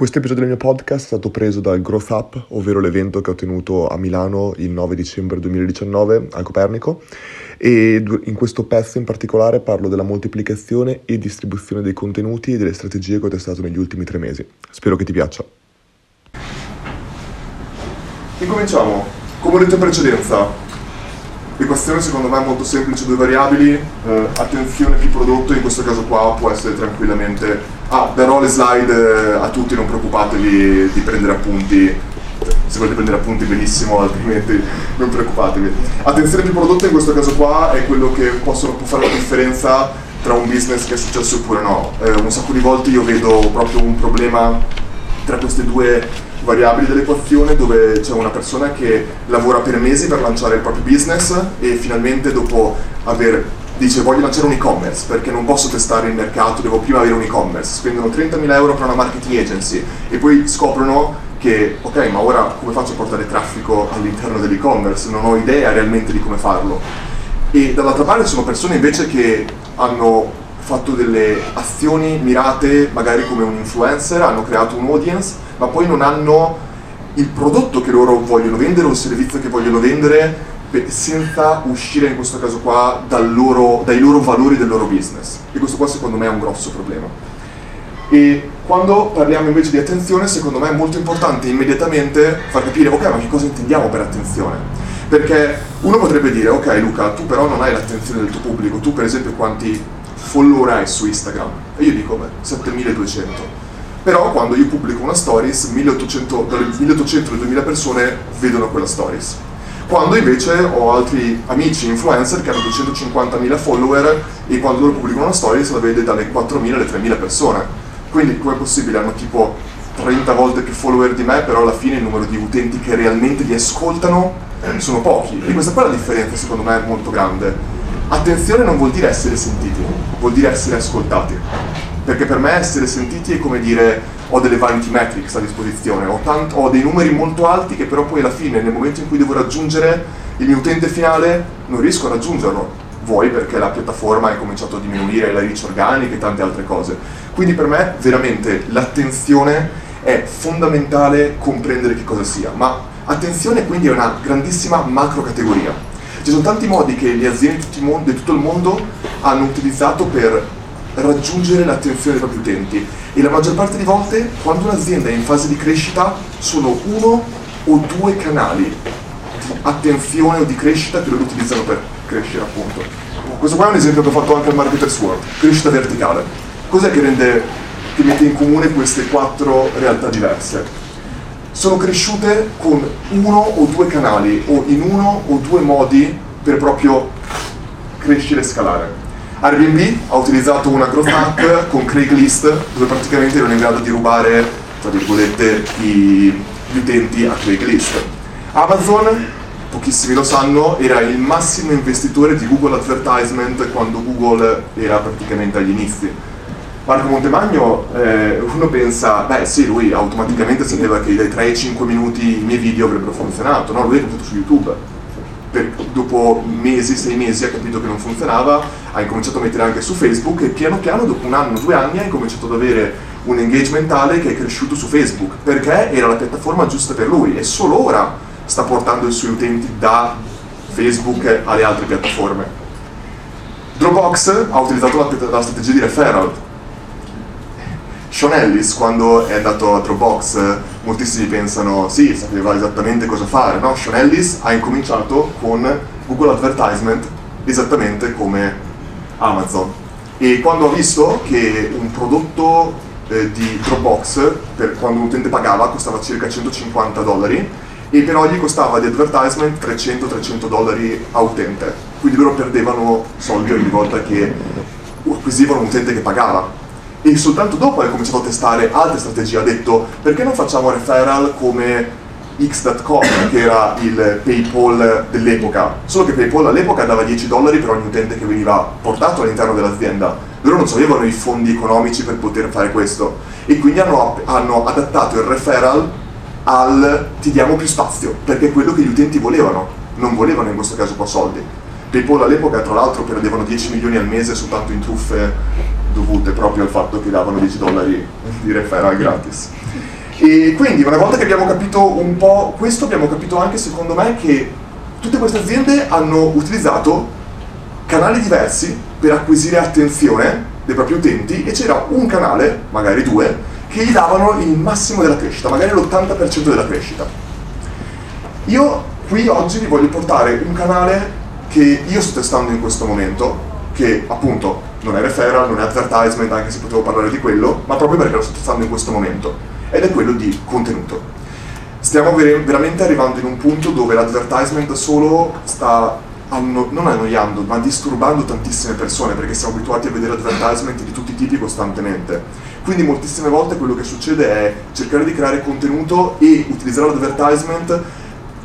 Questo episodio del mio podcast è stato preso dal Growth Up, ovvero l'evento che ho tenuto a Milano il 9 dicembre 2019 al Copernico e in questo pezzo in particolare parlo della moltiplicazione e distribuzione dei contenuti e delle strategie che ho testato negli ultimi tre mesi. Spero che ti piaccia. Incominciamo. Come ho detto in precedenza, l'equazione secondo me è molto semplice, due variabili, eh, attenzione più prodotto, in questo caso qua può essere tranquillamente Ah, darò le slide eh, a tutti, non preoccupatevi di prendere appunti. Se volete prendere appunti benissimo, altrimenti non preoccupatevi. Attenzione più prodotto in questo caso qua è quello che possono, può fare la differenza tra un business che è successo oppure no. Eh, un sacco di volte io vedo proprio un problema tra queste due variabili dell'equazione dove c'è una persona che lavora per mesi per lanciare il proprio business e finalmente dopo aver dice voglio lanciare un e-commerce perché non posso testare il mercato, devo prima avere un e-commerce, spendono 30.000 euro per una marketing agency e poi scoprono che ok ma ora come faccio a portare traffico all'interno dell'e-commerce, non ho idea realmente di come farlo. E dall'altra parte sono persone invece che hanno fatto delle azioni mirate magari come un influencer, hanno creato un audience ma poi non hanno il prodotto che loro vogliono vendere o il servizio che vogliono vendere senza uscire in questo caso qua loro, dai loro valori del loro business. E questo qua secondo me è un grosso problema. E quando parliamo invece di attenzione, secondo me è molto importante immediatamente far capire, ok, ma che cosa intendiamo per attenzione? Perché uno potrebbe dire, ok Luca, tu però non hai l'attenzione del tuo pubblico, tu per esempio quanti follower hai su Instagram? E io dico, beh, 7200. Però quando io pubblico una stories, 1800, dalle 1800 alle 2000 persone vedono quella stories quando invece ho altri amici influencer che hanno 250.000 follower e quando loro pubblicano una storia se la vede dalle 4.000 alle 3.000 persone. Quindi com'è possibile? Hanno tipo 30 volte più follower di me, però alla fine il numero di utenti che realmente li ascoltano sono pochi. E questa è la differenza secondo me molto grande. Attenzione non vuol dire essere sentiti, vuol dire essere ascoltati. Perché per me essere sentiti è come dire ho delle vanity metrics a disposizione, ho, tanto, ho, dei numeri molto alti che però poi alla fine, nel momento in cui devo raggiungere il mio utente finale, non riesco a raggiungerlo. Vuoi perché la piattaforma ha cominciato a diminuire la reach organica e tante altre cose. Quindi per me veramente l'attenzione è fondamentale comprendere che cosa sia, ma attenzione quindi è una grandissima macro categoria. Ci sono tanti modi che le aziende di tutto il mondo hanno utilizzato per raggiungere l'attenzione dei propri utenti e la maggior parte di volte quando un'azienda è in fase di crescita sono uno o due canali di attenzione o di crescita che loro utilizzano per crescere appunto. Questo qua è un esempio che ho fatto anche al Marketers World, crescita verticale. Cos'è che rende, che mette in comune queste quattro realtà diverse? Sono cresciute con uno o due canali o in uno o due modi per proprio crescere e scalare. Airbnb ha utilizzato una growth hack con Craigslist dove praticamente erano in grado di rubare, tra virgolette, gli utenti a Craigslist. Amazon, pochissimi lo sanno, era il massimo investitore di Google Advertisement quando Google era praticamente agli inizi. Marco Montemagno, eh, uno pensa, beh sì, lui automaticamente sapeva che dai 3 ai 5 minuti i miei video avrebbero funzionato, no? Lui è venuto su YouTube per, dopo mesi, sei mesi ha capito che non funzionava, ha incominciato a mettere anche su Facebook e piano piano dopo un anno, due anni ha incominciato ad avere un engagement tale che è cresciuto su Facebook perché era la piattaforma giusta per lui e solo ora sta portando i suoi utenti da Facebook alle altre piattaforme. Dropbox ha utilizzato la, la strategia di referral. Sean Ellis quando è andato a Dropbox moltissimi pensano sì, sapeva esattamente cosa fare, no? Sean Ellis ha incominciato con Google Advertisement esattamente come Amazon. E quando ha visto che un prodotto eh, di Dropbox per quando un utente pagava costava circa 150 dollari e però gli costava di advertisement 300-300 dollari a utente. Quindi loro perdevano soldi ogni volta che acquisivano un utente che pagava e soltanto dopo ha cominciato a testare altre strategie, ha detto perché non facciamo referral come X.com che era il PayPal dell'epoca, solo che PayPal all'epoca dava 10 dollari per ogni utente che veniva portato all'interno dell'azienda, loro non avevano i fondi economici per poter fare questo. E quindi hanno, hanno adattato il referral al ti diamo più spazio, perché è quello che gli utenti volevano, non volevano in questo caso qua soldi. PayPal all'epoca tra l'altro perdevano 10 milioni al mese soltanto in truffe dovute proprio al fatto che davano 10 dollari di referral gratis. E quindi una volta che abbiamo capito un po' questo, abbiamo capito anche secondo me che tutte queste aziende hanno utilizzato canali diversi per acquisire attenzione dei propri utenti e c'era un canale, magari due, che gli davano il massimo della crescita, magari l'80% della crescita. Io qui oggi vi voglio portare un canale che io sto testando in questo momento, che appunto non è referral, non è advertisement, anche se potevo parlare di quello, ma proprio perché lo sto testando in questo momento ed è quello di contenuto. Stiamo veramente arrivando in un punto dove l'advertisement solo sta anno, non annoiando, ma disturbando tantissime persone perché siamo abituati a vedere advertisement di tutti i tipi costantemente. Quindi moltissime volte quello che succede è cercare di creare contenuto e utilizzare l'advertisement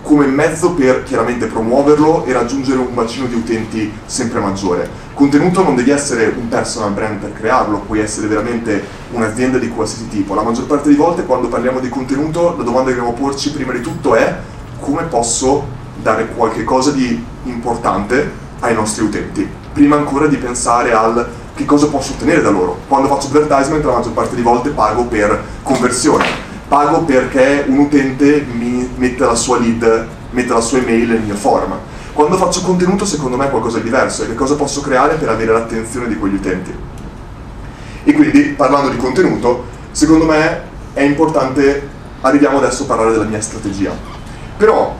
come mezzo per chiaramente promuoverlo e raggiungere un bacino di utenti sempre maggiore. Contenuto non devi essere un personal brand per crearlo, puoi essere veramente un'azienda di qualsiasi tipo. La maggior parte delle volte quando parliamo di contenuto la domanda che dobbiamo porci prima di tutto è come posso dare qualche cosa di importante ai nostri utenti, prima ancora di pensare al che cosa posso ottenere da loro. Quando faccio advertisement la maggior parte delle volte pago per conversione pago perché un utente mi mette la sua lead, mette la sua email nel mio form. Quando faccio contenuto secondo me è qualcosa di diverso e che cosa posso creare per avere l'attenzione di quegli utenti. E quindi parlando di contenuto, secondo me è importante, arriviamo adesso a parlare della mia strategia. Però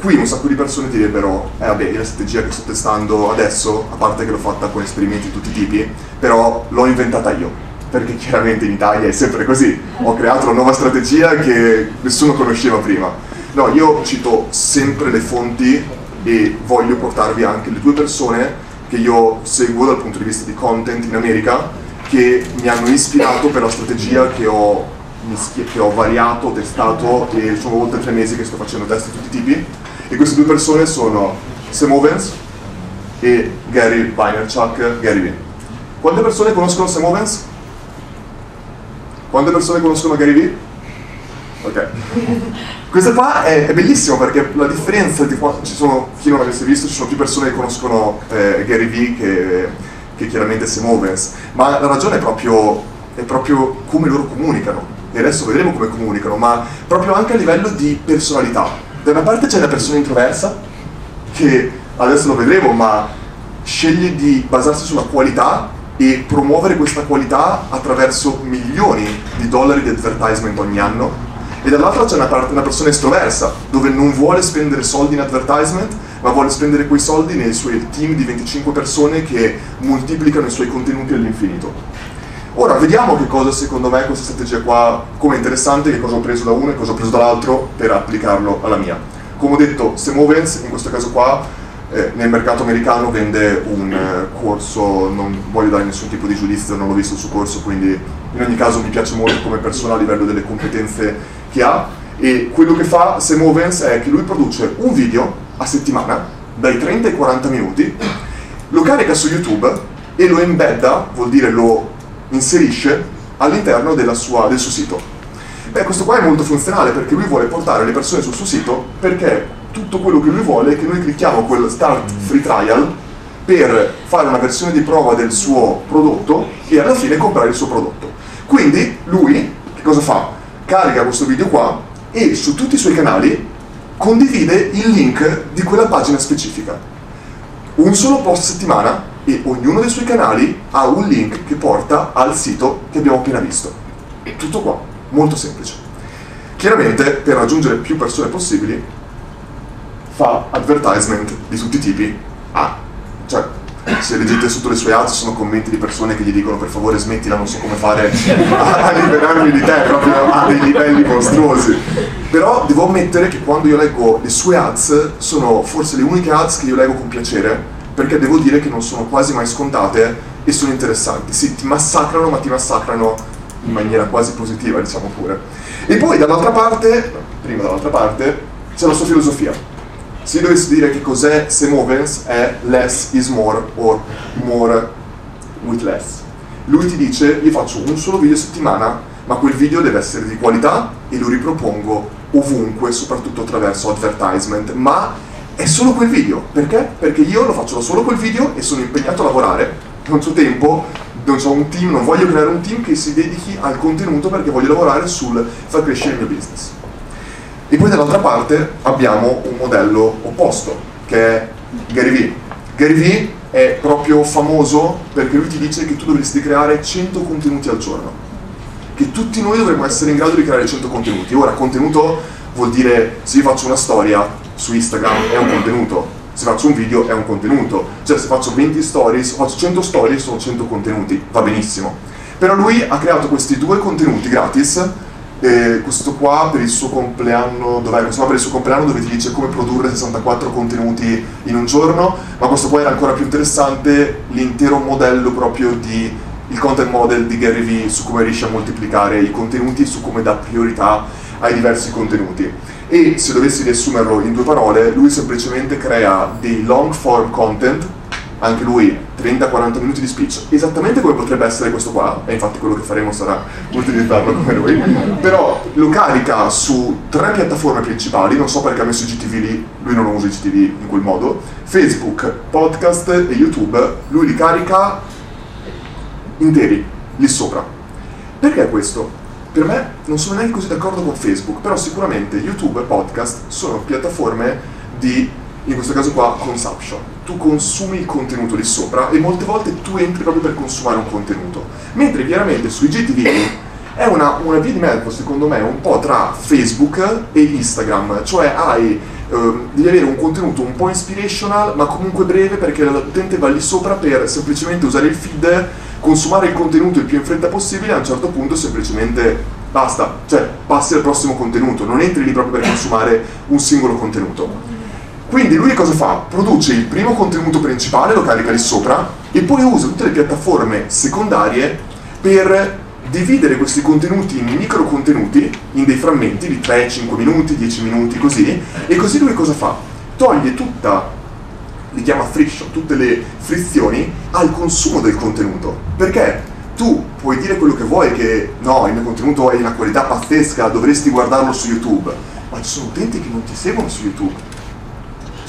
qui un sacco di persone direbbero, eh vabbè, la strategia che sto testando adesso, a parte che l'ho fatta con esperimenti di tutti i tipi, però l'ho inventata io perché chiaramente in Italia è sempre così. Ho creato una nuova strategia che nessuno conosceva prima. No, io cito sempre le fonti e voglio portarvi anche le due persone che io seguo dal punto di vista di content in America che mi hanno ispirato per la strategia che ho, che ho variato, testato e sono oltre tre mesi che sto facendo test di tutti i tipi e queste due persone sono Sam Owens e Gary Vaynerchuk, Gary Vee. Quante persone conoscono Sam Owens? Quante persone conoscono Gary Vee? Ok. Questo qua è, è, bellissimo perché la differenza di quando ci sono, chi non avesse visto, ci sono più persone che conoscono eh, Gary Vee che, che chiaramente Sam Owens, ma la ragione è proprio, è proprio come loro comunicano. E adesso vedremo come comunicano, ma proprio anche a livello di personalità. Da una parte c'è la persona introversa, che adesso lo vedremo, ma sceglie di basarsi sulla qualità e promuovere questa qualità attraverso milioni di dollari di advertisement ogni anno e dall'altra c'è una, una persona estroversa dove non vuole spendere soldi in advertisement ma vuole spendere quei soldi nei suoi team di 25 persone che moltiplicano i suoi contenuti all'infinito. Ora vediamo che cosa secondo me questa strategia qua, come interessante, che cosa ho preso da uno e cosa ho preso dall'altro per applicarlo alla mia. Come ho detto, Sam Owens in questo caso qua eh, nel mercato americano vende un eh, corso, non voglio dare nessun tipo di giudizio, non l'ho visto il suo corso, quindi in ogni caso mi piace molto come persona a livello delle competenze che ha e quello che fa Sam Owens è che lui produce un video a settimana dai 30 ai 40 minuti, lo carica su YouTube e lo embedda, vuol dire lo inserisce all'interno sua, del suo sito. Beh, questo qua è molto funzionale perché lui vuole portare le persone sul suo sito perché tutto quello che lui vuole è che noi clicchiamo quel start free trial per fare una versione di prova del suo prodotto e alla fine comprare il suo prodotto. Quindi lui che cosa fa? Carica questo video qua e su tutti i suoi canali condivide il link di quella pagina specifica. Un solo post settimana e ognuno dei suoi canali ha un link che porta al sito che abbiamo appena visto. Tutto qua, molto semplice. Chiaramente per raggiungere più persone possibili fa advertisement di tutti i tipi a, se leggete sotto le sue ads sono commenti di persone che gli dicono per favore smettila, non so come fare a, a liberarmi di te, proprio a dei livelli mostruosi. Però devo ammettere che quando io leggo le sue ads sono forse le uniche ads che io leggo con piacere, perché devo dire che non sono quasi mai scontate e sono interessanti. Sì, ti massacrano, ma ti massacrano in maniera quasi positiva, diciamo pure. E poi dall'altra parte, prima dall'altra parte, c'è la sua filosofia se io dovessi dire che cos'è Semovens è less is more o more with less. Lui ti dice io faccio un solo video a settimana ma quel video deve essere di qualità e lo ripropongo ovunque, soprattutto attraverso advertisement, ma è solo quel video, perché? Perché io lo faccio da solo quel video e sono impegnato a lavorare, non ho tempo non ho un team, non voglio creare un team che si dedichi al contenuto perché voglio lavorare sul far crescere il mio business. E poi dall'altra parte abbiamo un modello opposto, che è Gary Vee. Gary Vee è proprio famoso perché lui ti dice che tu dovresti creare 100 contenuti al giorno. Che tutti noi dovremmo essere in grado di creare 100 contenuti. Ora, contenuto vuol dire se io faccio una storia su Instagram è un contenuto, se faccio un video è un contenuto, cioè se faccio 20 stories, faccio 100 stories sono 100 contenuti, va benissimo. Però lui ha creato questi due contenuti gratis, eh, questo qua per il suo compleanno, dov'è? Questo qua per il suo compleanno dove ti dice come produrre 64 contenuti in un giorno, ma questo qua era ancora più interessante, l'intero modello proprio di il content model di Gary Vee su come riesce a moltiplicare i contenuti, su come dà priorità ai diversi contenuti e se dovessi riassumerlo in due parole, lui semplicemente crea dei long form content, anche lui 30-40 minuti di speech, esattamente come potrebbe essere questo qua, e infatti quello che faremo sarà utilizzarlo come lui, però lo carica su tre piattaforme principali, non so perché ha messo GTV lì, lui non usa GTV in quel modo, Facebook, podcast e YouTube, lui li carica interi, lì sopra. Perché questo? per me non sono neanche così d'accordo con Facebook, però sicuramente YouTube e podcast sono piattaforme di, in questo caso qua, consumption. Tu consumi il contenuto lì sopra e molte volte tu entri proprio per consumare un contenuto. Mentre chiaramente sui GTV è una, una via di mezzo, secondo me, un po' tra Facebook e Instagram, cioè hai Uh, devi avere un contenuto un po' inspirational ma comunque breve perché l'utente va lì sopra per semplicemente usare il feed consumare il contenuto il più in fretta possibile, a un certo punto semplicemente basta, cioè passi al prossimo contenuto, non entri lì proprio per consumare un singolo contenuto. Quindi lui cosa fa? Produce il primo contenuto principale, lo carica lì sopra e poi usa tutte le piattaforme secondarie per dividere questi contenuti in micro contenuti, in dei frammenti di 3, 5 minuti, 10 minuti, così, e così lui cosa fa? Toglie tutta li chiama friction, tutte le frizioni al consumo del contenuto. Perché tu puoi dire quello che vuoi, che no, il mio contenuto è di una qualità pazzesca, dovresti guardarlo su YouTube, ma ci sono utenti che non ti seguono su YouTube.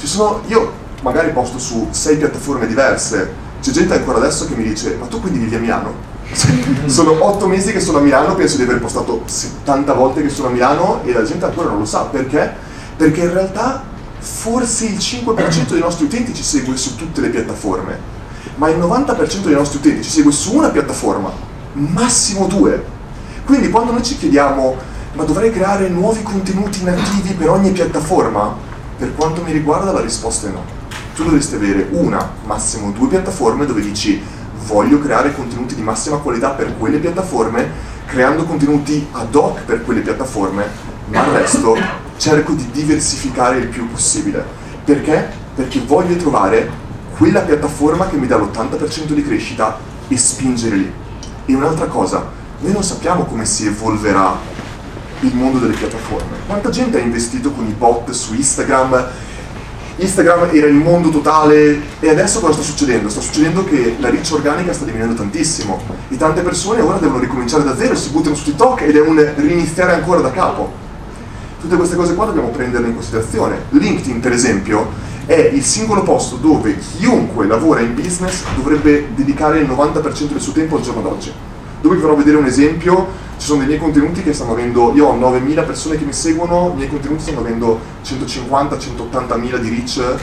Sono, io magari posto su sei piattaforme diverse, c'è gente ancora adesso che mi dice, ma tu quindi vivi a Milano? sono otto mesi che sono a Milano, penso di aver postato 70 volte che sono a Milano e la gente ancora non lo sa, perché? Perché in realtà forse il 5% dei nostri utenti ci segue su tutte le piattaforme, ma il 90% dei nostri utenti ci segue su una piattaforma, massimo due. Quindi quando noi ci chiediamo, ma dovrei creare nuovi contenuti nativi per ogni piattaforma? Per quanto mi riguarda la risposta è no. Tu dovresti avere una, massimo due piattaforme dove dici voglio creare contenuti di massima qualità per quelle piattaforme, creando contenuti ad hoc per quelle piattaforme, ma il resto cerco di diversificare il più possibile. Perché? Perché voglio trovare quella piattaforma che mi dà l'80% di crescita e spingere lì. E un'altra cosa, noi non sappiamo come si evolverà il mondo delle piattaforme. Quanta gente ha investito con i bot su Instagram? Instagram era il mondo totale e adesso cosa sta succedendo? Sta succedendo che la reach organica sta diminuendo tantissimo e tante persone ora devono ricominciare da zero, si buttano su TikTok ed è un riniziare ancora da capo. Tutte queste cose qua dobbiamo prenderle in considerazione. LinkedIn, per esempio, è il singolo posto dove chiunque lavora in business dovrebbe dedicare il 90% del suo tempo al giorno d'oggi. Dove vi farò vedere un esempio, ci sono dei miei contenuti che stanno avendo, io ho 9.000 persone che mi seguono, i miei contenuti stanno avendo 150-180.000 di reach,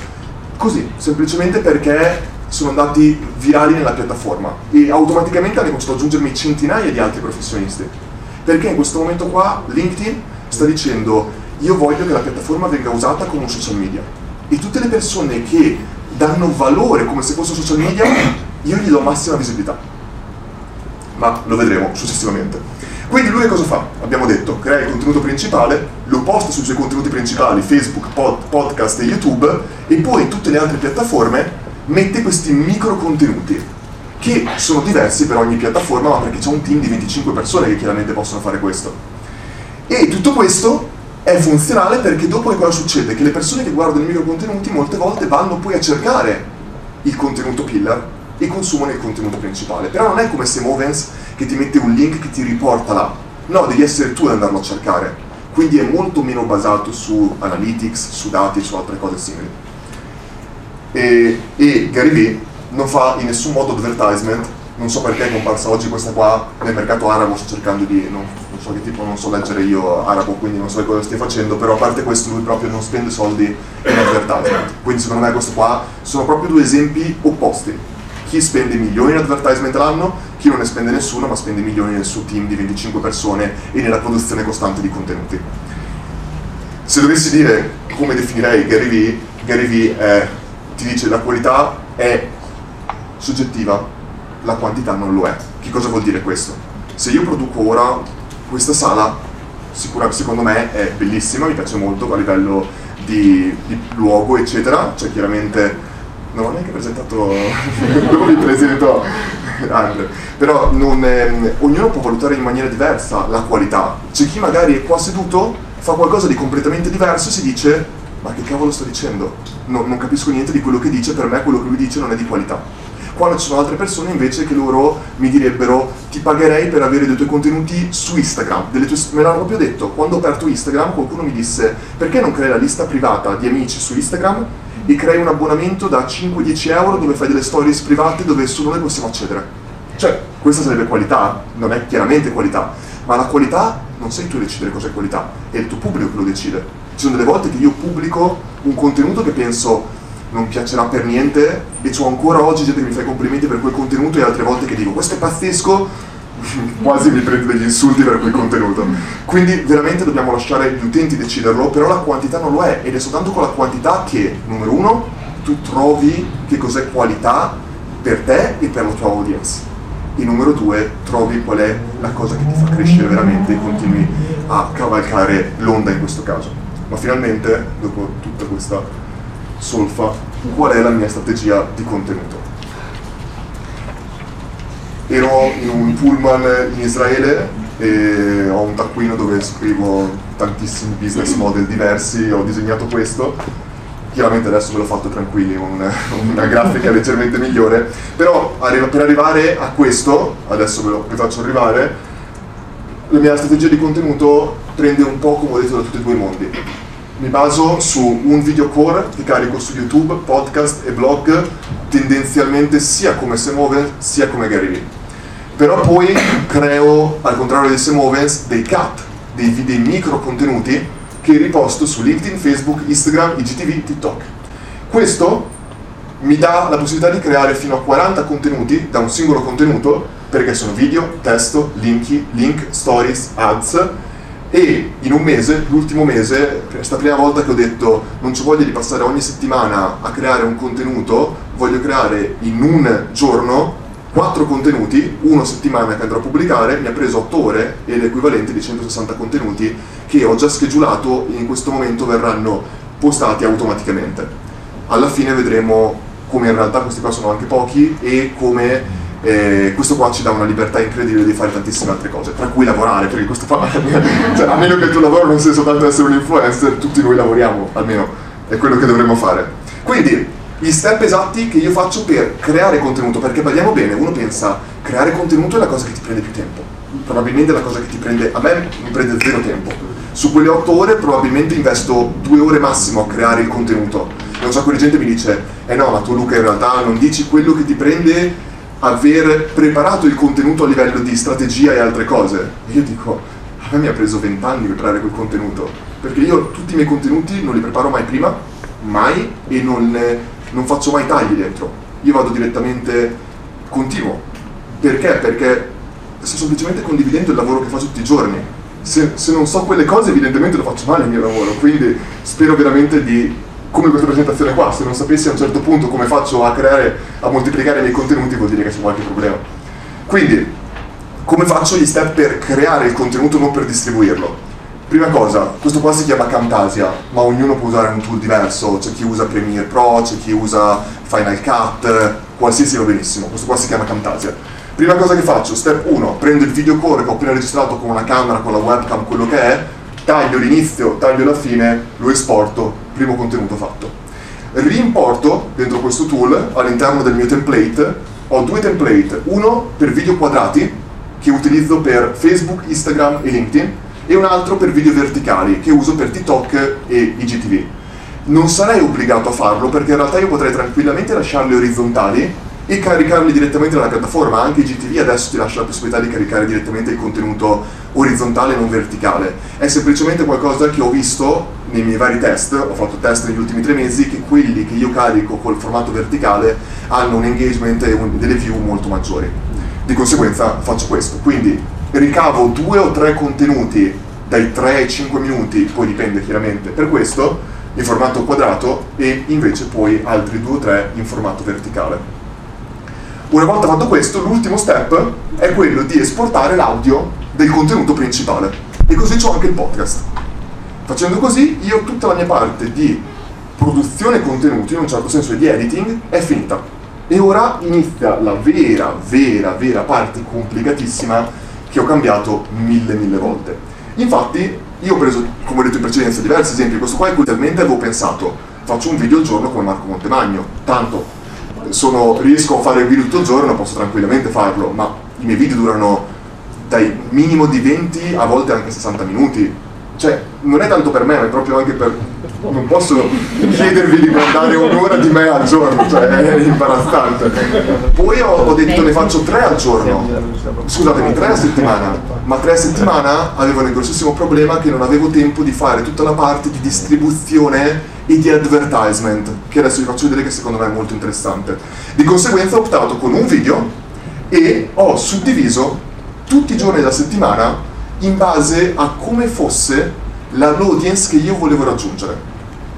così, semplicemente perché sono andati virali nella piattaforma e automaticamente hanno cominciato ad aggiungermi centinaia di altri professionisti. Perché in questo momento qua LinkedIn sta dicendo io voglio che la piattaforma venga usata come un social media. E tutte le persone che danno valore come se fosse un social media io gli do massima visibilità ma lo vedremo successivamente quindi lui cosa fa? abbiamo detto crea il contenuto principale lo posta sui suoi contenuti principali Facebook, pod, podcast e YouTube e poi in tutte le altre piattaforme mette questi micro contenuti che sono diversi per ogni piattaforma ma perché c'è un team di 25 persone che chiaramente possono fare questo e tutto questo è funzionale perché dopo che cosa succede? Che le persone che guardano i micro contenuti molte volte vanno poi a cercare il contenuto pillar e consumano il contenuto principale. Però non è come se Movens che ti mette un link che ti riporta là. No, devi essere tu ad andarlo a cercare. Quindi è molto meno basato su analytics, su dati, su altre cose simili. E, e Gary Vee non fa in nessun modo advertisement non so perché è comparsa oggi questa qua nel mercato arabo, sto cercando di, non, non, so che tipo, non so leggere io arabo, quindi non so cosa stia facendo, però a parte questo lui proprio non spende soldi in advertisement. Quindi secondo me questo qua sono proprio due esempi opposti. Chi spende milioni in advertisement l'anno, chi non ne spende nessuno, ma spende milioni nel suo team di 25 persone e nella produzione costante di contenuti. Se dovessi dire come definirei Gary Vee, Gary Vee è, ti dice la qualità è soggettiva, la quantità non lo è. Che cosa vuol dire questo? Se io produco ora questa sala, sicura, secondo me è bellissima, mi piace molto a livello di, di luogo, eccetera. Cioè, chiaramente non ho neanche presentato, dopo mi presento Andre. Però non, eh, ognuno può valutare in maniera diversa la qualità. C'è chi magari è qua seduto, fa qualcosa di completamente diverso e si dice ma che cavolo sto dicendo? No, non capisco niente di quello che dice, per me quello che lui dice non è di qualità quando ci sono altre persone invece che loro mi direbbero ti pagherei per avere dei tuoi contenuti su Instagram, tue, me l'hanno proprio detto, quando ho aperto Instagram qualcuno mi disse perché non crei la lista privata di amici su Instagram e crei un abbonamento da 5-10 euro dove fai delle stories private dove solo noi possiamo accedere. Cioè, questa sarebbe qualità, non è chiaramente qualità, ma la qualità non sei tu a decidere cos'è qualità, è il tuo pubblico che lo decide. Ci sono delle volte che io pubblico un contenuto che penso non piacerà per niente e c'ho ancora oggi gente che mi fa i complimenti per quel contenuto e altre volte che dico questo è pazzesco quasi mi prendo degli insulti per quel contenuto. Quindi veramente dobbiamo lasciare gli utenti deciderlo però la quantità non lo è ed è soltanto con la quantità che numero uno tu trovi che cos'è qualità per te e per la tua audience. E numero due trovi qual è la cosa che ti fa crescere veramente e continui a cavalcare l'onda in questo caso. Ma finalmente dopo tutta questa solfa qual è la mia strategia di contenuto. Ero in un pullman in Israele e ho un taccuino dove scrivo tantissimi business model diversi, ho disegnato questo, chiaramente adesso ve l'ho fatto tranquilli, una, una grafica leggermente migliore, però per arrivare a questo, adesso ve lo vi faccio arrivare, la mia strategia di contenuto prende un po' come ho detto da tutti e due i mondi. Mi baso su un video core che carico su YouTube, podcast e blog tendenzialmente sia come Semovens sia come Gary Vee. Però poi creo, al contrario di Semovens, dei cut, dei, dei micro contenuti che riposto su LinkedIn, Facebook, Instagram, IGTV, TikTok. Questo mi dà la possibilità di creare fino a 40 contenuti da un singolo contenuto perché sono video, testo, link, link stories, ads e in un mese, l'ultimo mese, la prima volta che ho detto non ci voglio di passare ogni settimana a creare un contenuto, voglio creare in un giorno quattro contenuti, uno settimana che andrò a pubblicare, mi ha preso 8 ore e l'equivalente di 160 contenuti che ho già schedulato e in questo momento verranno postati automaticamente. Alla fine vedremo come in realtà questi qua sono anche pochi e come e questo qua ci dà una libertà incredibile di fare tantissime altre cose, tra cui lavorare, perché questo qua, cioè, a meno che il tuo lavoro non sia soltanto essere un influencer, tutti noi lavoriamo, almeno è quello che dovremmo fare. Quindi, gli step esatti che io faccio per creare contenuto, perché parliamo bene, uno pensa, creare contenuto è la cosa che ti prende più tempo, probabilmente è la cosa che ti prende, a me mi prende zero tempo. Su quelle otto ore probabilmente investo due ore massimo a creare il contenuto. E un sacco di gente mi dice, eh no, ma tu Luca in realtà non dici quello che ti prende aver preparato il contenuto a livello di strategia e altre cose. E io dico, a me mi ha preso vent'anni preparare quel contenuto, perché io tutti i miei contenuti non li preparo mai prima, mai, e non, non faccio mai tagli dentro. Io vado direttamente continuo. Perché? Perché sto semplicemente condividendo il lavoro che faccio tutti i giorni. Se, se non so quelle cose evidentemente lo faccio male il mio lavoro, quindi spero veramente di come questa presentazione qua, se non sapessi a un certo punto come faccio a creare, a moltiplicare i miei contenuti vuol dire che c'è qualche problema. Quindi, come faccio gli step per creare il contenuto, non per distribuirlo? Prima cosa, questo qua si chiama Camtasia, ma ognuno può usare un tool diverso, c'è chi usa Premiere Pro, c'è chi usa Final Cut, qualsiasi va benissimo, questo qua si chiama Camtasia. Prima cosa che faccio, step 1, prendo il video core che ho appena registrato con una camera, con la webcam, quello che è, taglio l'inizio, taglio la fine, lo esporto, primo contenuto fatto. Rimporto dentro questo tool, all'interno del mio template, ho due template, uno per video quadrati, che utilizzo per Facebook, Instagram e LinkedIn, e un altro per video verticali, che uso per TikTok e IGTV. Non sarei obbligato a farlo perché in realtà io potrei tranquillamente lasciarli orizzontali e caricarli direttamente dalla piattaforma. Anche GTV adesso ti lascia la possibilità di caricare direttamente il contenuto orizzontale e non verticale. È semplicemente qualcosa che ho visto nei miei vari test, ho fatto test negli ultimi tre mesi, che quelli che io carico col formato verticale hanno un engagement e un, delle view molto maggiori. Di conseguenza faccio questo. Quindi ricavo due o tre contenuti dai 3 ai 5 minuti, poi dipende chiaramente per questo, in formato quadrato e invece poi altri 2 o 3 in formato verticale. Una volta fatto questo, l'ultimo step è quello di esportare l'audio del contenuto principale. E così ho anche il podcast. Facendo così, io tutta la mia parte di produzione contenuti, in un certo senso di editing, è finita. E ora inizia la vera, vera, vera parte complicatissima che ho cambiato mille, mille volte. Infatti, io ho preso, come ho detto in precedenza, diversi esempi. Questo qua, inizialmente avevo pensato, faccio un video al giorno come Marco Montemagno. Tanto sono, riesco a fare il video tutto il giorno, posso tranquillamente farlo, ma i miei video durano dai minimo di 20 a volte anche 60 minuti. Cioè, non è tanto per me, ma è proprio anche per... Non posso chiedervi di guardare un'ora di me al giorno, cioè è imbarazzante. Poi ho, ho detto ne faccio tre al giorno, scusatemi, tre a settimana, ma tre a settimana avevano il grossissimo problema che non avevo tempo di fare tutta la parte di distribuzione e di advertisement, che adesso vi faccio vedere che secondo me è molto interessante. Di conseguenza ho optato con un video e ho suddiviso tutti i giorni della settimana in base a come fosse l'audience che io volevo raggiungere.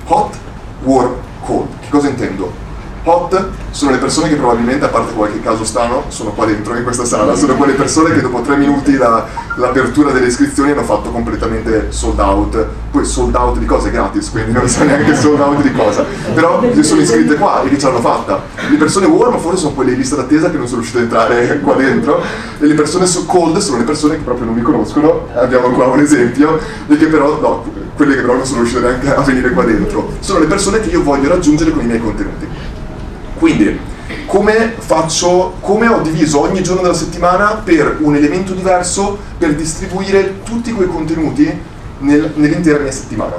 Hot, warm, cold. Che cosa intendo? Hot sono le persone che probabilmente, a parte qualche caso strano, sono qua dentro in questa sala, sono quelle persone che dopo tre minuti da, l'apertura delle iscrizioni hanno fatto completamente sold out, poi sold out di cose gratis, quindi non so neanche sold out di cosa, però che sono iscritte qua e che ce l'hanno fatta. Le persone warm forse sono quelle in lista d'attesa che non sono riuscite ad entrare qua dentro. E le persone cold sono le persone che proprio non mi conoscono, abbiamo qua un esempio, e che però, no, quelle che però non sono riuscite neanche a venire qua dentro, sono le persone che io voglio raggiungere con i miei contenuti. Quindi, come faccio, come ho diviso ogni giorno della settimana per un elemento diverso per distribuire tutti quei contenuti nel, nell'intera mia settimana.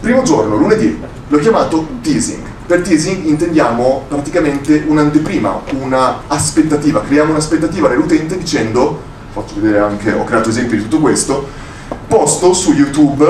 Primo giorno, lunedì, l'ho chiamato teasing. Per teasing intendiamo praticamente un'anteprima, una aspettativa, creiamo un'aspettativa nell'utente dicendo, faccio vedere anche, ho creato esempi di tutto questo, posto su YouTube,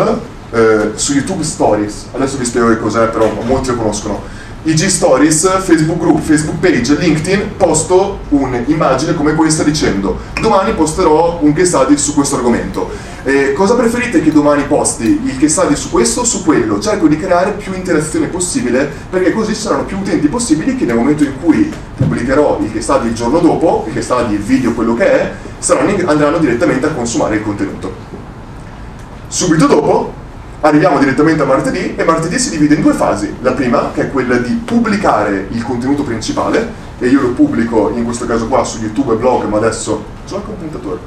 eh, su YouTube Stories, adesso vi spiego che cos'è, però molti lo conoscono IG Stories, Facebook Group, Facebook Page, LinkedIn, posto un'immagine come questa dicendo domani posterò un case study su questo argomento. Eh, cosa preferite che domani posti? Il case study su questo o su quello? Cerco di creare più interazione possibile perché così ci saranno più utenti possibili che nel momento in cui pubblicherò il case study il giorno dopo, il case study, il video, quello che è, saranno, andranno direttamente a consumare il contenuto. Subito dopo Arriviamo direttamente a martedì e martedì si divide in due fasi. La prima, che è quella di pubblicare il contenuto principale, e io lo pubblico in questo caso qua su YouTube e blog, ma adesso c'ho anche un puntatore.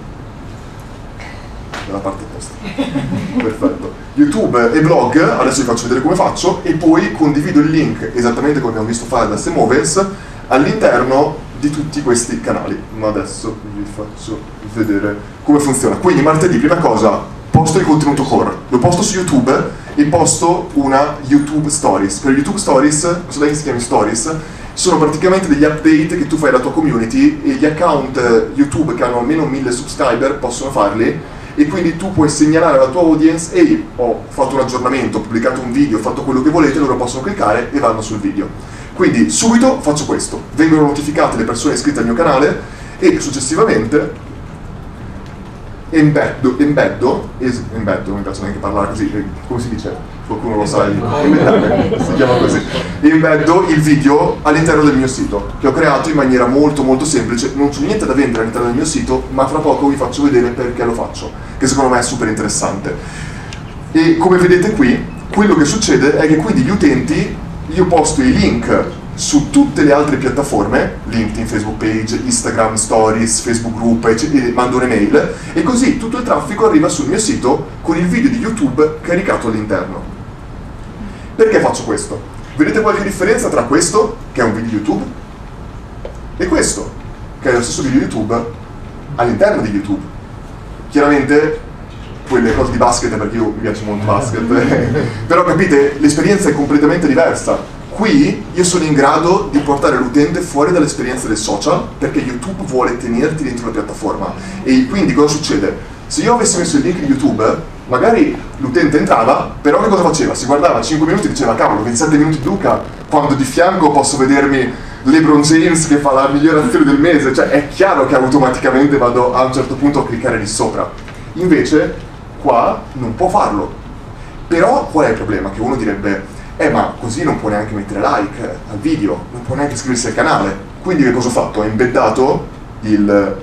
Dalla parte opposta. Perfetto. YouTube e blog, adesso vi faccio vedere come faccio, e poi condivido il link, esattamente come abbiamo visto fare da Semovens, all'interno di tutti questi canali. Ma adesso vi faccio vedere come funziona. Quindi martedì, prima cosa, posto il contenuto core, lo posto su YouTube e posto una YouTube Stories. Per YouTube Stories, non so lei che si chiami Stories, sono praticamente degli update che tu fai alla tua community e gli account YouTube che hanno almeno 1000 subscriber possono farli e quindi tu puoi segnalare alla tua audience ehi ho fatto un aggiornamento, ho pubblicato un video, ho fatto quello che volete, loro possono cliccare e vanno sul video. Quindi subito faccio questo, vengono notificate le persone iscritte al mio canale e successivamente embeddo, embeddo, es, embeddo, mi piace neanche parlare così, eh, come si dice? Qualcuno lo sa, si chiama così. Embeddo il video all'interno del mio sito, che ho creato in maniera molto molto semplice, non c'è niente da vendere all'interno del mio sito, ma fra poco vi faccio vedere perché lo faccio, che secondo me è super interessante. E come vedete qui, quello che succede è che quindi gli utenti, io posto i link su tutte le altre piattaforme, LinkedIn, Facebook Page, Instagram, Stories, Facebook Group, e mando un'email e così tutto il traffico arriva sul mio sito con il video di YouTube caricato all'interno. Perché faccio questo? Vedete qualche differenza tra questo, che è un video YouTube, e questo, che è lo stesso video YouTube all'interno di YouTube? Chiaramente quelle cose di basket perché io mi piace molto basket, però capite, l'esperienza è completamente diversa Qui io sono in grado di portare l'utente fuori dall'esperienza del social perché YouTube vuole tenerti dentro la piattaforma. E quindi cosa succede? Se io avessi messo il link di YouTube, magari l'utente entrava, però che cosa faceva? Si guardava 5 minuti e diceva cavolo, 27 minuti di Luca, quando di fianco posso vedermi LeBron James che fa la migliore azione del mese, cioè è chiaro che automaticamente vado a un certo punto a cliccare lì sopra. Invece qua non può farlo. Però qual è il problema? Che uno direbbe, eh ma così non può neanche mettere like al video, non può neanche iscriversi al canale. Quindi che cosa ho fatto? Ho embeddato il,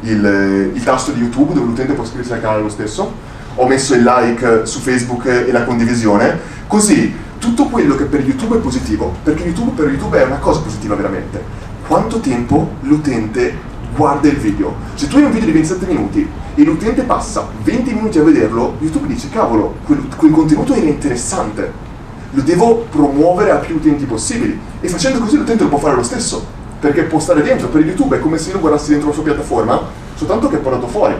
il, il tasto di YouTube dove l'utente può iscriversi al canale lo stesso, ho messo il like su Facebook e la condivisione, così tutto quello che per YouTube è positivo, perché YouTube per YouTube è una cosa positiva veramente, quanto tempo l'utente guarda il video. Se tu hai un video di 27 minuti e l'utente passa 20 minuti a vederlo, YouTube dice cavolo, quel, quel contenuto era interessante, lo devo promuovere a più utenti possibili e facendo così l'utente lo può fare lo stesso, perché può stare dentro, per YouTube è come se io guardassi dentro la sua piattaforma, soltanto che è portato fuori.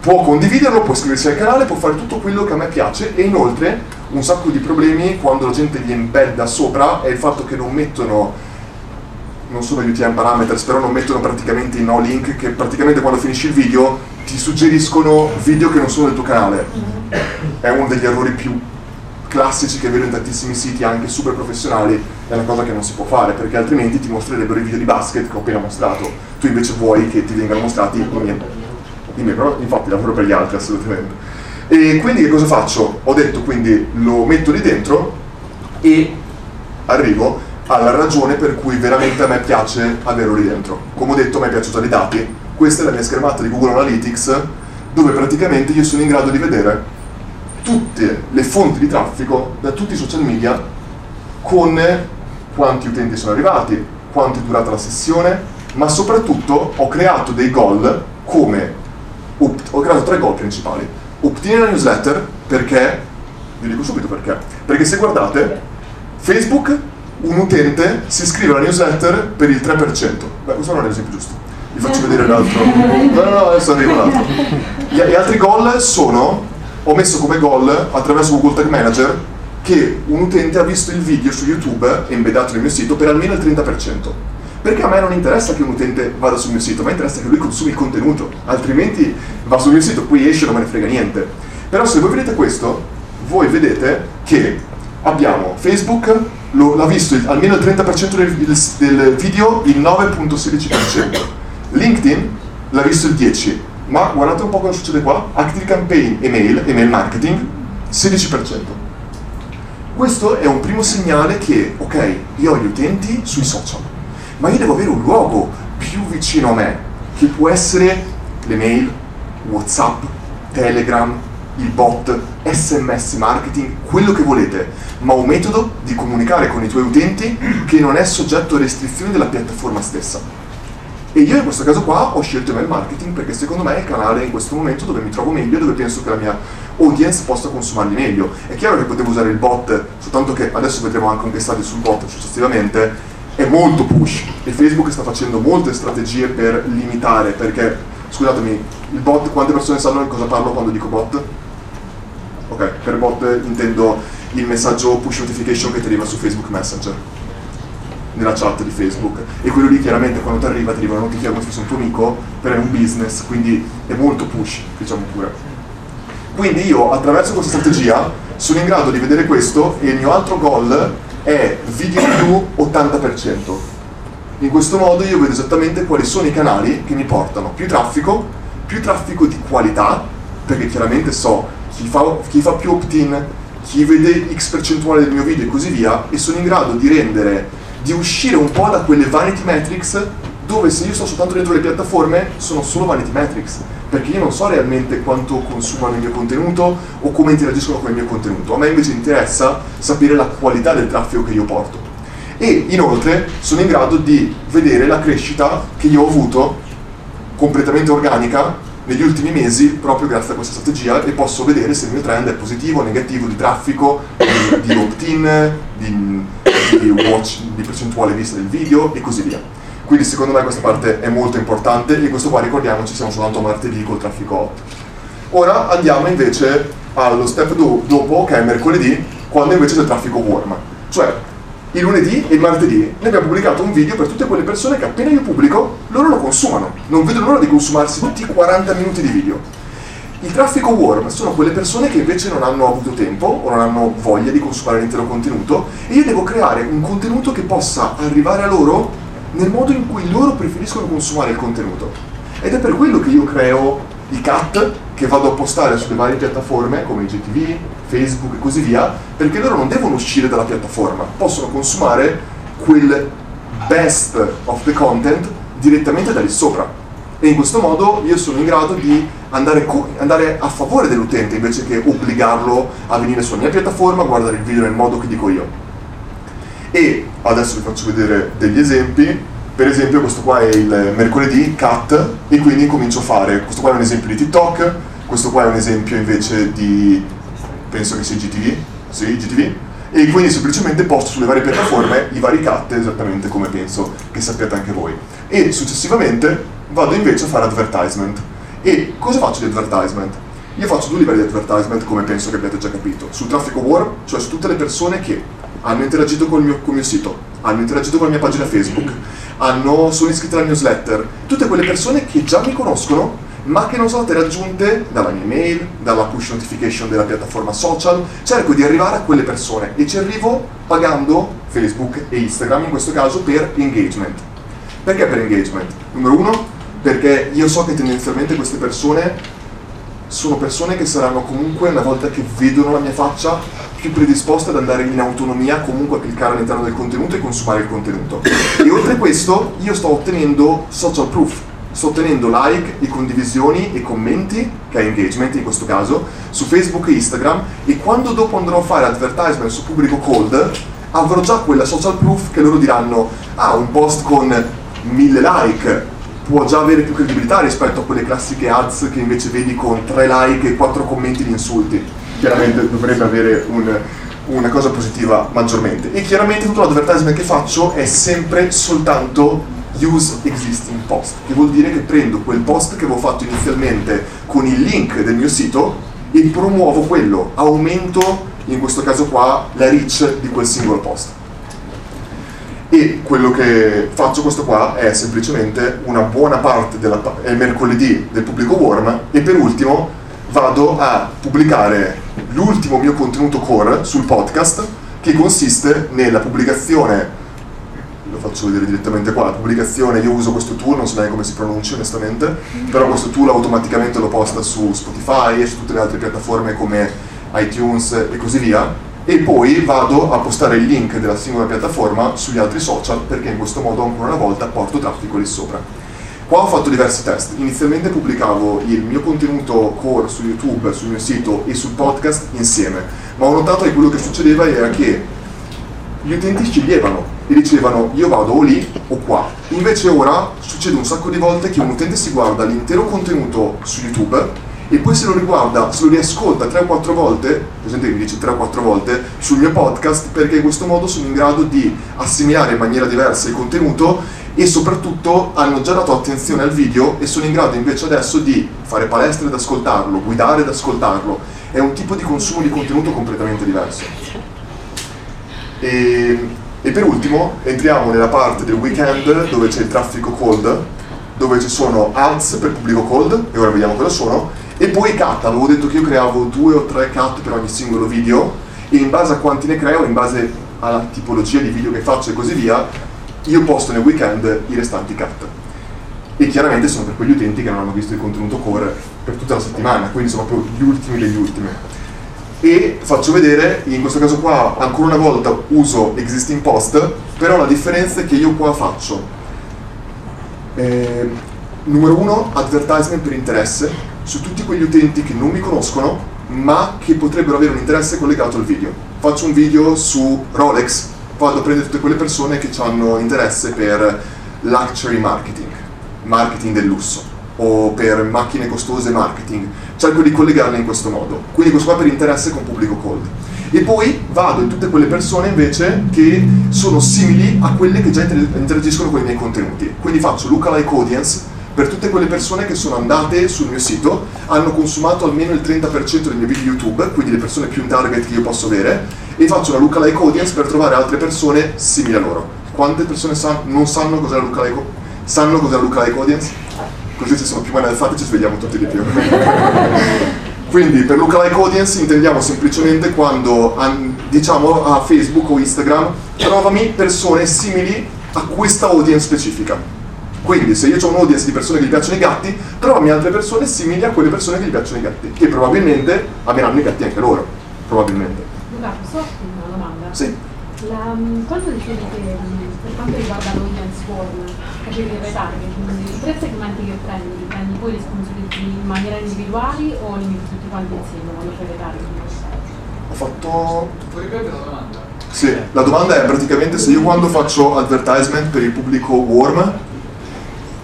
Può condividerlo, può iscriversi al canale, può fare tutto quello che a me piace e inoltre un sacco di problemi quando la gente li embedda sopra è il fatto che non mettono non sono UTM parameters, però non mettono praticamente i no link che praticamente quando finisci il video ti suggeriscono video che non sono del tuo canale. È uno degli errori più classici che vedo in tantissimi siti anche super professionali, è una cosa che non si può fare perché altrimenti ti mostrerebbero i video di basket che ho appena mostrato. Tu invece vuoi che ti vengano mostrati i miei. I miei però infatti lavoro per gli altri assolutamente. E quindi che cosa faccio? Ho detto quindi lo metto lì dentro e arrivo alla ragione per cui veramente a me piace averlo lì dentro. Come ho detto, a me piace usare i dati. Questa è la mia schermata di Google Analytics, dove praticamente io sono in grado di vedere tutte le fonti di traffico da tutti i social media con quanti utenti sono arrivati, quanto è durata la sessione, ma soprattutto ho creato dei goal come ho creato tre goal principali. Opt-in alla newsletter perché, vi dico subito perché, perché se guardate, Facebook un utente si iscrive alla newsletter per il 3%. Beh, questo non è l'esempio giusto. Vi faccio vedere l'altro. No, no, no, adesso arrivo l'altro. Gli, gli altri goal sono, ho messo come goal attraverso Google Tag Manager che un utente ha visto il video su YouTube embeddato nel mio sito per almeno il 30%. Perché a me non interessa che un utente vada sul mio sito, a me interessa che lui consumi il contenuto, altrimenti va sul mio sito, poi esce e non me ne frega niente. Però se voi vedete questo, voi vedete che abbiamo Facebook, lo, l'ha visto il, almeno il 30% del, del, video, il 9.16%. LinkedIn l'ha visto il 10%, ma guardate un po' cosa succede qua. Active Campaign email, email marketing, 16%. Questo è un primo segnale che, ok, io ho gli utenti sui social, ma io devo avere un luogo più vicino a me, che può essere l'email, Whatsapp, Telegram, il bot, SMS marketing, quello che volete, ma un metodo di comunicare con i tuoi utenti che non è soggetto a restrizioni della piattaforma stessa. E io in questo caso qua ho scelto email marketing perché secondo me è il canale in questo momento dove mi trovo meglio dove penso che la mia audience possa consumarli meglio. È chiaro che potevo usare il bot, soltanto che adesso vedremo anche un case sul bot successivamente, è molto push e Facebook sta facendo molte strategie per limitare, perché scusatemi, il bot, quante persone sanno di cosa parlo quando dico bot? Ok, per bot intendo il messaggio push notification che ti arriva su Facebook Messenger nella chat di Facebook. E quello lì chiaramente quando ti arriva ti arriva una notifica come se fosse un tuo amico per è un business quindi è molto push diciamo pure. Quindi io attraverso questa strategia sono in grado di vedere questo e il mio altro goal è video più 80% in questo modo io vedo esattamente quali sono i canali che mi portano. Più traffico più traffico di qualità perché chiaramente so chi fa, chi fa più opt-in, chi vede x percentuale del mio video e così via, e sono in grado di rendere, di uscire un po' da quelle vanity metrics dove se io sto soltanto dentro le piattaforme sono solo vanity metrics, perché io non so realmente quanto consumano il mio contenuto o come interagiscono con il mio contenuto, a me invece interessa sapere la qualità del traffico che io porto. E inoltre sono in grado di vedere la crescita che io ho avuto completamente organica negli ultimi mesi proprio grazie a questa strategia e posso vedere se il mio trend è positivo o negativo di traffico, di, di opt-in, di, di, watch, di percentuale vista del video e così via. Quindi secondo me questa parte è molto importante e questo qua ricordiamoci siamo soltanto martedì col traffico hot. Ora andiamo invece allo step do- dopo che è mercoledì quando invece c'è il traffico warm. Cioè il lunedì e il martedì ne abbiamo pubblicato un video per tutte quelle persone che appena io pubblico loro lo consumano. Non vedono l'ora di consumarsi tutti i 40 minuti di video. Il traffico warm sono quelle persone che invece non hanno avuto tempo o non hanno voglia di consumare l'intero contenuto e io devo creare un contenuto che possa arrivare a loro nel modo in cui loro preferiscono consumare il contenuto. Ed è per quello che io creo i cut che vado a postare sulle varie piattaforme come IGTV, Facebook e così via, perché loro non devono uscire dalla piattaforma, possono consumare quel best of the content direttamente da lì sopra. E in questo modo io sono in grado di andare, co- andare a favore dell'utente invece che obbligarlo a venire sulla mia piattaforma a guardare il video nel modo che dico io. E adesso vi faccio vedere degli esempi. Per esempio questo qua è il mercoledì cut e quindi comincio a fare, questo qua è un esempio di TikTok, questo qua è un esempio invece di, penso che sia GTV, sì, GTV, e quindi semplicemente posto sulle varie piattaforme i vari cut esattamente come penso che sappiate anche voi. E successivamente vado invece a fare advertisement. E cosa faccio di advertisement? Io faccio due livelli di advertisement come penso che abbiate già capito. Sul traffico warm, cioè su tutte le persone che hanno interagito con il mio, con il mio sito, hanno interagito con la mia pagina Facebook, hanno, sono iscritte alla newsletter, tutte quelle persone che già mi conoscono ma che non sono state raggiunte dalla mia email, dalla push notification della piattaforma social, cerco di arrivare a quelle persone e ci arrivo pagando Facebook e Instagram in questo caso per engagement. Perché per engagement? Numero uno, perché io so che tendenzialmente queste persone sono persone che saranno comunque, una volta che vedono la mia faccia, più predisposte ad andare in autonomia comunque a cliccare all'interno del contenuto e consumare il contenuto. E oltre a questo io sto ottenendo social proof, sto ottenendo like e condivisioni e commenti, che è engagement in questo caso, su Facebook e Instagram e quando dopo andrò a fare advertisement su pubblico cold avrò già quella social proof che loro diranno ah un post con mille like può già avere più credibilità rispetto a quelle classiche ads che invece vedi con tre like e quattro commenti di insulti. Chiaramente dovrebbe avere un, una cosa positiva maggiormente. E chiaramente tutto l'advertisement che faccio è sempre soltanto use existing post, che vuol dire che prendo quel post che avevo fatto inizialmente con il link del mio sito e promuovo quello, aumento in questo caso qua la reach di quel singolo post. E quello che faccio questo qua è semplicemente una buona parte del mercoledì del pubblico warm e per ultimo vado a pubblicare l'ultimo mio contenuto core sul podcast che consiste nella pubblicazione lo faccio vedere direttamente qua, la pubblicazione, io uso questo tool, non so neanche come si pronuncia onestamente, però questo tool automaticamente lo posta su Spotify e su tutte le altre piattaforme come iTunes e così via, e poi vado a postare il link della singola piattaforma sugli altri social perché in questo modo ancora una volta porto traffico lì sopra. Qua ho fatto diversi test, inizialmente pubblicavo il mio contenuto core su YouTube, sul mio sito e sul podcast insieme, ma ho notato che quello che succedeva era che gli utenti sceglievano e dicevano io vado o lì o qua. Invece ora succede un sacco di volte che un utente si guarda l'intero contenuto su YouTube e poi se lo riguarda, se lo riascolta 3 o 4 volte, per esempio mi dice 3 o 4 volte, sul mio podcast perché in questo modo sono in grado di assimilare in maniera diversa il contenuto e soprattutto hanno già dato attenzione al video e sono in grado invece adesso di fare palestra ed ascoltarlo, guidare ed ascoltarlo. È un tipo di consumo di contenuto completamente diverso. E e per ultimo entriamo nella parte del weekend dove c'è il traffico cold, dove ci sono ads per pubblico cold, e ora vediamo cosa sono, e poi cut, avevo detto che io creavo due o tre cut per ogni singolo video, e in base a quanti ne creo, in base alla tipologia di video che faccio e così via, io posto nel weekend i restanti cut. E chiaramente sono per quegli utenti che non hanno visto il contenuto core per tutta la settimana, quindi sono proprio gli ultimi degli ultimi e faccio vedere, in questo caso qua ancora una volta uso existing post, però la differenza è che io qua faccio eh, numero uno advertisement per interesse su tutti quegli utenti che non mi conoscono ma che potrebbero avere un interesse collegato al video. Faccio un video su Rolex, vado a prendere tutte quelle persone che hanno interesse per luxury marketing, marketing del lusso o per macchine costose marketing, cerco di collegarle in questo modo. Quindi questo qua per interesse con pubblico cold. E poi vado in tutte quelle persone invece che sono simili a quelle che già interagiscono con i miei contenuti. Quindi faccio lookalike audience per tutte quelle persone che sono andate sul mio sito, hanno consumato almeno il 30% dei miei video YouTube, quindi le persone più in target che io posso avere, e faccio una lookalike audience per trovare altre persone simili a loro. Quante persone san- non sanno cos'è la lookalike, sanno cos'è la lookalike audience? Così se sono più alzati ci svegliamo tutti di più. Quindi per lookalike audience intendiamo semplicemente quando an- diciamo a Facebook o Instagram trovami persone simili a questa audience specifica. Quindi se io ho un audience di persone che gli piacciono i gatti, trovami altre persone simili a quelle persone che gli piacciono i gatti, che probabilmente ameranno i gatti anche loro, probabilmente. Luca, posso una domanda? Sì. La, mm, quando dicevi che mm, per quanto riguarda l'audience warm, facevi il retarget, quindi i tre segmenti che prendi, li prendi poi sponsorizzi in maniera individuali o li metti tutti quanti insieme quando fai il retarget? Ho fatto Puoi ripetere la domanda? Sì, la domanda è praticamente se io quando faccio advertisement per il pubblico warm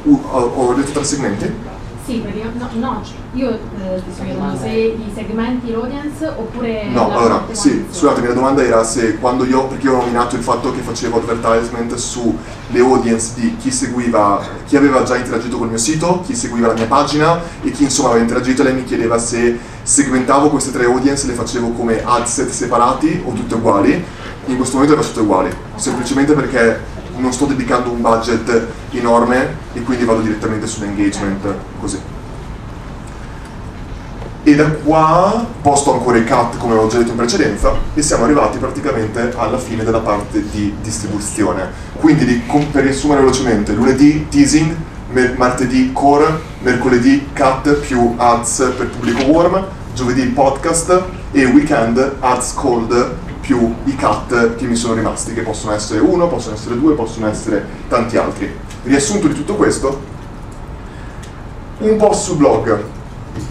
u- ho, ho detto tre segmenti? Sì, perché no, no, io eh, ti sto chiedendo se i segmenti l'audience oppure No, allora, sì, scusatemi, la domanda era se quando io, perché io ho nominato il fatto che facevo advertisement sulle audience di chi seguiva, chi aveva già interagito col mio sito, chi seguiva la mia pagina e chi insomma aveva interagito, lei mi chiedeva se segmentavo queste tre audience, le facevo come ad set separati o tutte uguali, in questo momento le faccio tutte uguali, semplicemente perché non sto dedicando un budget enorme e quindi vado direttamente sull'engagement così. E da qua posto ancora i cut come avevo già detto in precedenza e siamo arrivati praticamente alla fine della parte di distribuzione. Quindi di- per riassumere velocemente, lunedì teasing, martedì core, mercoledì cut più ads per pubblico warm, giovedì podcast e weekend ads cold più i cut che mi sono rimasti, che possono essere uno, possono essere due, possono essere tanti altri. Riassunto di tutto questo, un post sul blog,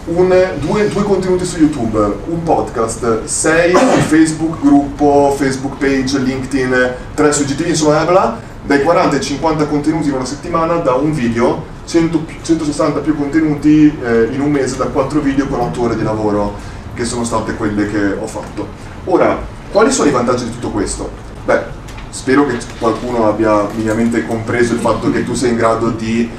un- due, due contenuti su YouTube, un podcast, sei su Facebook, gruppo, Facebook page, LinkedIn, tre su GTV, insomma, bla dai 40 ai 50 contenuti in una settimana da un video, 100 pi- 160 più contenuti eh, in un mese da 4 video con 8 ore di lavoro, che sono state quelle che ho fatto. Ora, quali sono i vantaggi di tutto questo? Beh, spero che qualcuno abbia minimamente compreso il fatto che tu sei in grado di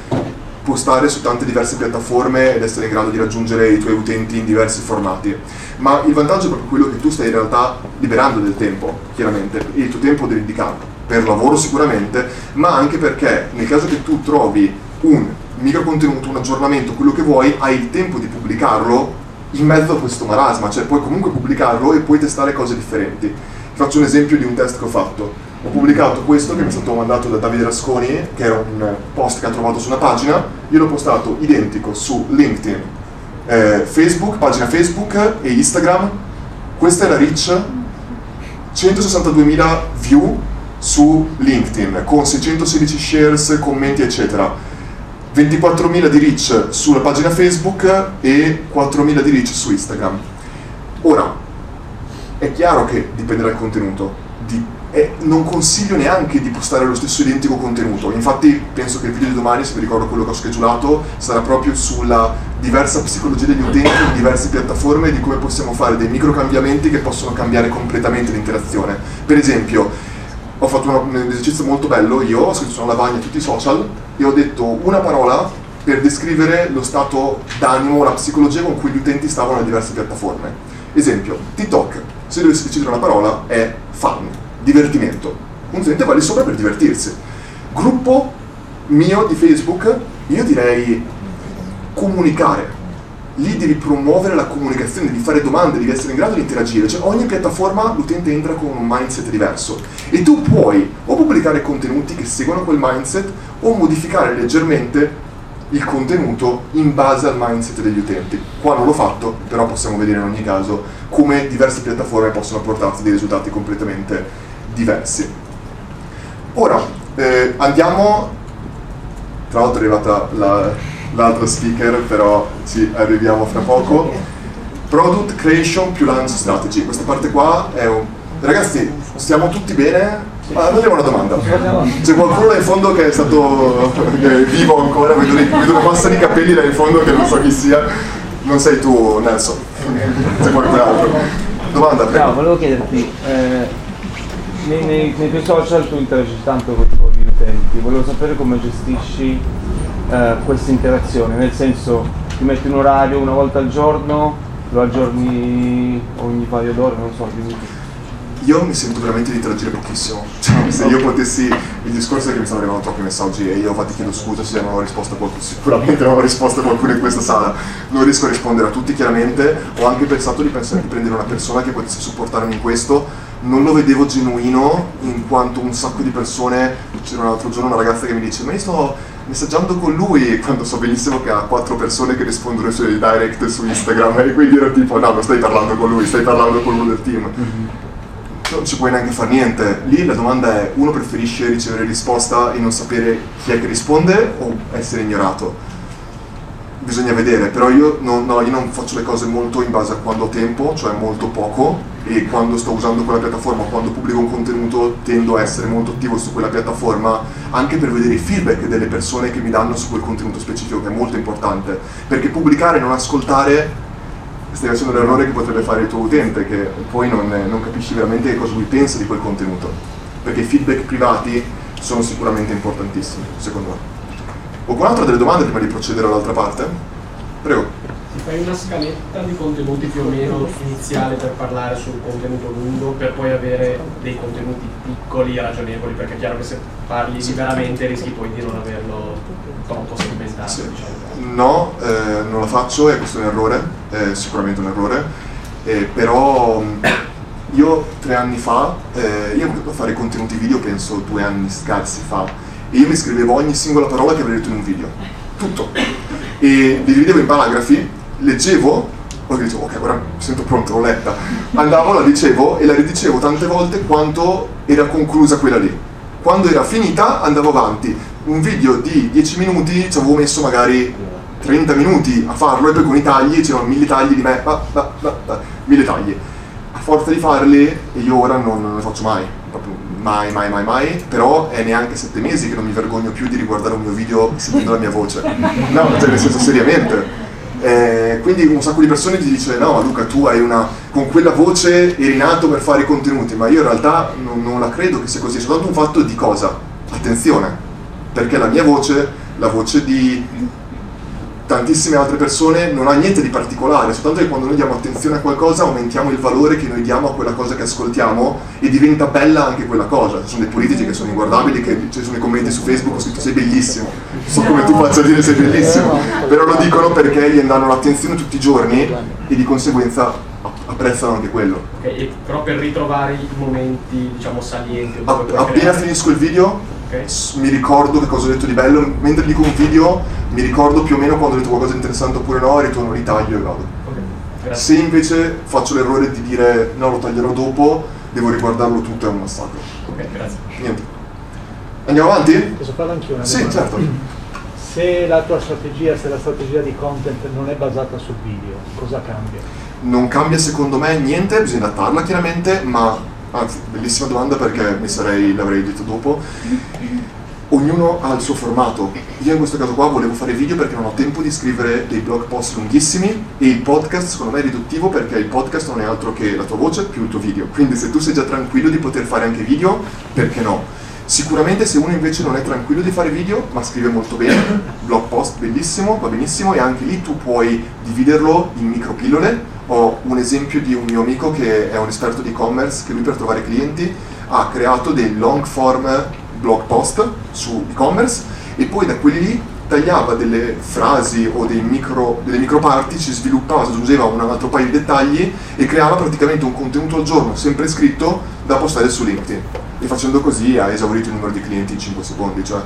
postare su tante diverse piattaforme ed essere in grado di raggiungere i tuoi utenti in diversi formati. Ma il vantaggio è proprio quello che tu stai in realtà liberando del tempo, chiaramente, e il tuo tempo devi dedicarlo per lavoro sicuramente, ma anche perché nel caso che tu trovi un micro contenuto, un aggiornamento, quello che vuoi, hai il tempo di pubblicarlo in mezzo a questo marasma, cioè puoi comunque pubblicarlo e puoi testare cose differenti. Ti faccio un esempio di un test che ho fatto. Ho pubblicato questo che mi è stato mandato da Davide Rasconi, che era un post che ha trovato su una pagina, io l'ho postato identico su LinkedIn, eh, Facebook, pagina Facebook e Instagram. Questa è la reach, 162.000 view su LinkedIn con 616 shares, commenti eccetera. 24.000 di reach sulla pagina Facebook e 4.000 di reach su Instagram. Ora, è chiaro che dipende dal contenuto. Di- e non consiglio neanche di postare lo stesso identico contenuto. Infatti, penso che il video di domani, se vi ricordo quello che ho schedulato, sarà proprio sulla diversa psicologia degli utenti in diverse piattaforme e di come possiamo fare dei micro cambiamenti che possono cambiare completamente l'interazione. Per esempio, ho fatto uno- un esercizio molto bello, io ho scritto sulla lavagna tutti i social e ho detto una parola per descrivere lo stato d'animo, la psicologia con cui gli utenti stavano nelle diverse piattaforme. Esempio, TikTok, se dovessi decidere una parola è fun, divertimento. Un utente va lì sopra per divertirsi. Gruppo mio di Facebook, io direi comunicare. Lì devi promuovere la comunicazione, devi fare domande, devi essere in grado di interagire. Cioè ogni piattaforma l'utente entra con un mindset diverso e tu puoi o pubblicare contenuti che seguono quel mindset o modificare leggermente il contenuto in base al mindset degli utenti. Qua non l'ho fatto, però possiamo vedere in ogni caso come diverse piattaforme possono portarti dei risultati completamente diversi. Ora, eh, andiamo, tra l'altro è arrivata la- l'altra speaker, però ci arriviamo fra poco. Product Creation più Launch Strategy. Questa parte qua è un... Ragazzi, stiamo tutti bene? Noi abbiamo una domanda. C'è qualcuno là in fondo che è stato che è vivo ancora, vedo, vedo che passano i capelli là in fondo che non so chi sia. Non sei tu, Nelson. C'è qualcun altro. Domanda, prego. No, volevo chiederti, eh, nei, nei- nei tuoi social tu interagisci tanto con gli utenti, volevo sapere come gestisci eh, questa interazione, nel senso ti metti un orario una volta al giorno, lo aggiorni ogni paio d'ore, non so, dimmi io mi sento veramente di interagire pochissimo. Cioè, se io potessi, il discorso è che mi stanno arrivando troppi messaggi e io infatti chiedo scusa se non ho risposto a qualcuno, sicuramente non ho risposto a qualcuno in questa sala. Non riesco a rispondere a tutti chiaramente, ho anche pensato di, pensare, di prendere una persona che potesse supportarmi in questo, non lo vedevo genuino in quanto un sacco di persone, c'era l'altro giorno una ragazza che mi dice ma io sto messaggiando con lui quando so benissimo che ha quattro persone che rispondono ai suoi direct su Instagram e quindi ero tipo no non stai parlando con lui, stai parlando con uno del team. Mm-hmm non ci puoi neanche fare niente. Lì la domanda è, uno preferisce ricevere risposta e non sapere chi è che risponde o essere ignorato? Bisogna vedere, però io non, no, io non faccio le cose molto in base a quando ho tempo, cioè molto poco, e quando sto usando quella piattaforma, quando pubblico un contenuto tendo a essere molto attivo su quella piattaforma, anche per vedere i feedback delle persone che mi danno su quel contenuto specifico, che è molto importante, perché pubblicare e non ascoltare stai facendo l'errore che potrebbe fare il tuo utente, che poi non, non capisci veramente cosa lui pensa di quel contenuto. Perché i feedback privati sono sicuramente importantissimi, secondo me. Qualcun altro ha delle domande prima di procedere all'altra parte? Prego. Fai una scaletta di contenuti più o meno iniziale per parlare sul contenuto lungo, per poi avere dei contenuti piccoli e ragionevoli, perché è chiaro che se parli liberamente rischi poi di non averlo troppo segmentato. Sì. Diciamo. No, eh, non lo faccio, è questo un errore, è sicuramente un errore, eh, però io tre anni fa, eh, io ho potuto fare contenuti video penso due anni scarsi fa, e io mi scrivevo ogni singola parola che avrei detto in un video, tutto, e li dividevo in paragrafi leggevo, poi dicevo ok ora mi sento pronto, l'ho letta, andavo, la dicevo e la ridicevo tante volte quanto era conclusa quella lì. Quando era finita andavo avanti. Un video di 10 minuti ci avevo messo magari 30 minuti a farlo e poi con i tagli c'erano mille tagli di me, bah, bah, bah, mille tagli. A forza di farli io ora non, ne faccio mai, proprio mai, mai, mai, mai, però è neanche sette mesi che non mi vergogno più di riguardare un mio video sentendo la mia voce. No, cioè nel senso seriamente eh, quindi un sacco di persone ti dice no Luca tu hai una con quella voce eri nato per fare i contenuti ma io in realtà non, non la credo che sia così è soltanto un fatto di cosa? attenzione perché la mia voce la voce di tantissime altre persone non ha niente di particolare, soltanto che quando noi diamo attenzione a qualcosa aumentiamo il valore che noi diamo a quella cosa che ascoltiamo e diventa bella anche quella cosa. Ci sono dei politici che sono inguardabili, che ci sono i commenti su Facebook, ho scritto sei bellissimo, so come tu faccia a dire sei bellissimo, però lo dicono perché gli danno l'attenzione tutti i giorni e di conseguenza apprezzano anche quello. Okay, però per ritrovare i momenti diciamo salienti. appena creare... finisco il video okay. mi ricordo che cosa ho detto di bello, mentre dico un video mi ricordo più o meno quando ho detto qualcosa di interessante oppure no e ritorno, ritaglio e vado. Okay. Se invece faccio l'errore di dire no lo taglierò dopo, devo riguardarlo tutto, è un massacro. Ok, grazie. Niente. Andiamo avanti? Posso farlo anch'io? Una sì, domanda? certo. Se la tua strategia, se la strategia di content non è basata sul video, cosa cambia? Non cambia secondo me niente, bisogna adattarla chiaramente, ma anzi, bellissima domanda perché mi sarei, l'avrei detto dopo. Ognuno ha il suo formato. Io in questo caso qua volevo fare video perché non ho tempo di scrivere dei blog post lunghissimi e il podcast secondo me è riduttivo perché il podcast non è altro che la tua voce più il tuo video. Quindi se tu sei già tranquillo di poter fare anche video, perché no? Sicuramente se uno invece non è tranquillo di fare video, ma scrive molto bene, blog post bellissimo, va benissimo e anche lì tu puoi dividerlo in micropillole. Ho un esempio di un mio amico che è un esperto di e-commerce che lui per trovare clienti ha creato dei long form blog post su e-commerce e poi da quelli lì tagliava delle frasi o micro, delle micro parti, ci sviluppava, aggiungeva un altro paio di dettagli e creava praticamente un contenuto al giorno sempre scritto da postare su LinkedIn e facendo così ha esaurito il numero di clienti in 5 secondi cioè.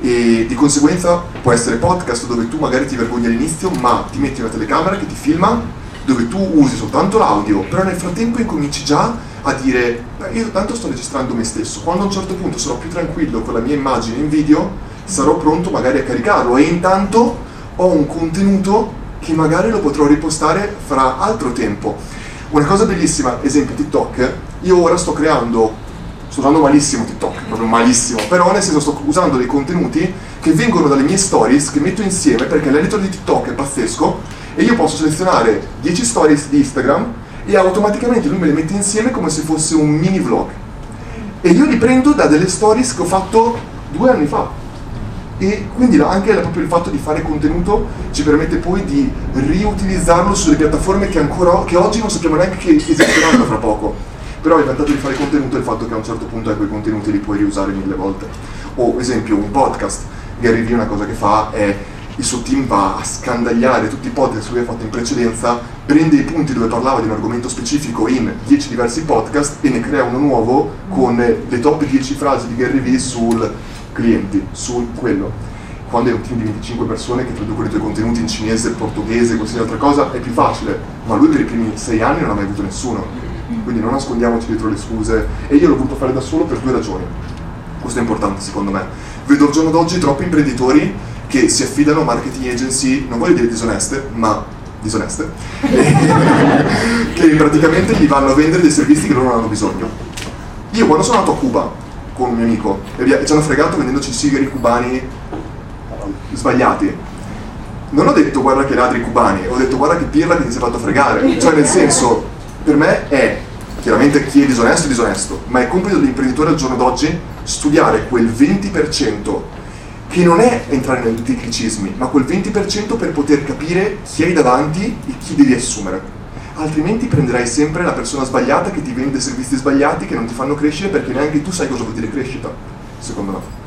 e di conseguenza può essere podcast dove tu magari ti vergogni all'inizio ma ti metti una telecamera che ti filma dove tu usi soltanto l'audio, però nel frattempo incominci già a dire, io tanto sto registrando me stesso, quando a un certo punto sarò più tranquillo con la mia immagine in video, sarò pronto magari a caricarlo e intanto ho un contenuto che magari lo potrò ripostare fra altro tempo. Una cosa bellissima, esempio TikTok, io ora sto creando, sto usando malissimo TikTok, proprio malissimo, però nel senso sto usando dei contenuti che vengono dalle mie stories che metto insieme perché l'editor di TikTok è pazzesco e io posso selezionare 10 stories di Instagram e automaticamente lui me le mette insieme come se fosse un mini vlog. E io li prendo da delle stories che ho fatto due anni fa. E quindi anche proprio il fatto di fare contenuto ci permette poi di riutilizzarlo sulle piattaforme che ancora che oggi non sappiamo neanche che esisteranno fra poco. Però hai vantaggio di fare contenuto è il fatto che a un certo punto quei contenuti li puoi riusare mille volte. O esempio un podcast, Gary Vee una cosa che fa è il suo team va a scandagliare tutti i podcast che lui ha fatto in precedenza, prende i punti dove parlava di un argomento specifico in 10 diversi podcast e ne crea uno nuovo con le top 10 frasi di Gary Vee sul clienti, su quello. Quando hai un team di 25 persone che traducono i tuoi contenuti in cinese, portoghese, qualsiasi altra cosa, è più facile, ma lui per i primi 6 anni non ha mai avuto nessuno. Quindi non nascondiamoci dietro le scuse. E io l'ho voluto fare da solo per due ragioni. Questo è importante secondo me. Vedo al giorno d'oggi troppi imprenditori che si affidano a marketing agency, non voglio dire disoneste, ma disoneste, che praticamente gli vanno a vendere dei servizi che loro non hanno bisogno. Io quando sono andato a Cuba con un mio amico e e ci hanno fregato vendendoci sigari cubani sbagliati, non ho detto guarda che ladri cubani, ho detto guarda che pirla che ti sei fatto fregare. Cioè nel senso, per me è, chiaramente chi è disonesto è disonesto, ma è compito dell'imprenditore al giorno d'oggi studiare quel 20% che non è entrare nei tecnicismi, ma quel 20% per poter capire chi hai davanti e chi devi assumere. Altrimenti prenderai sempre la persona sbagliata che ti vende servizi sbagliati che non ti fanno crescere perché neanche tu sai cosa vuol dire crescita, secondo me.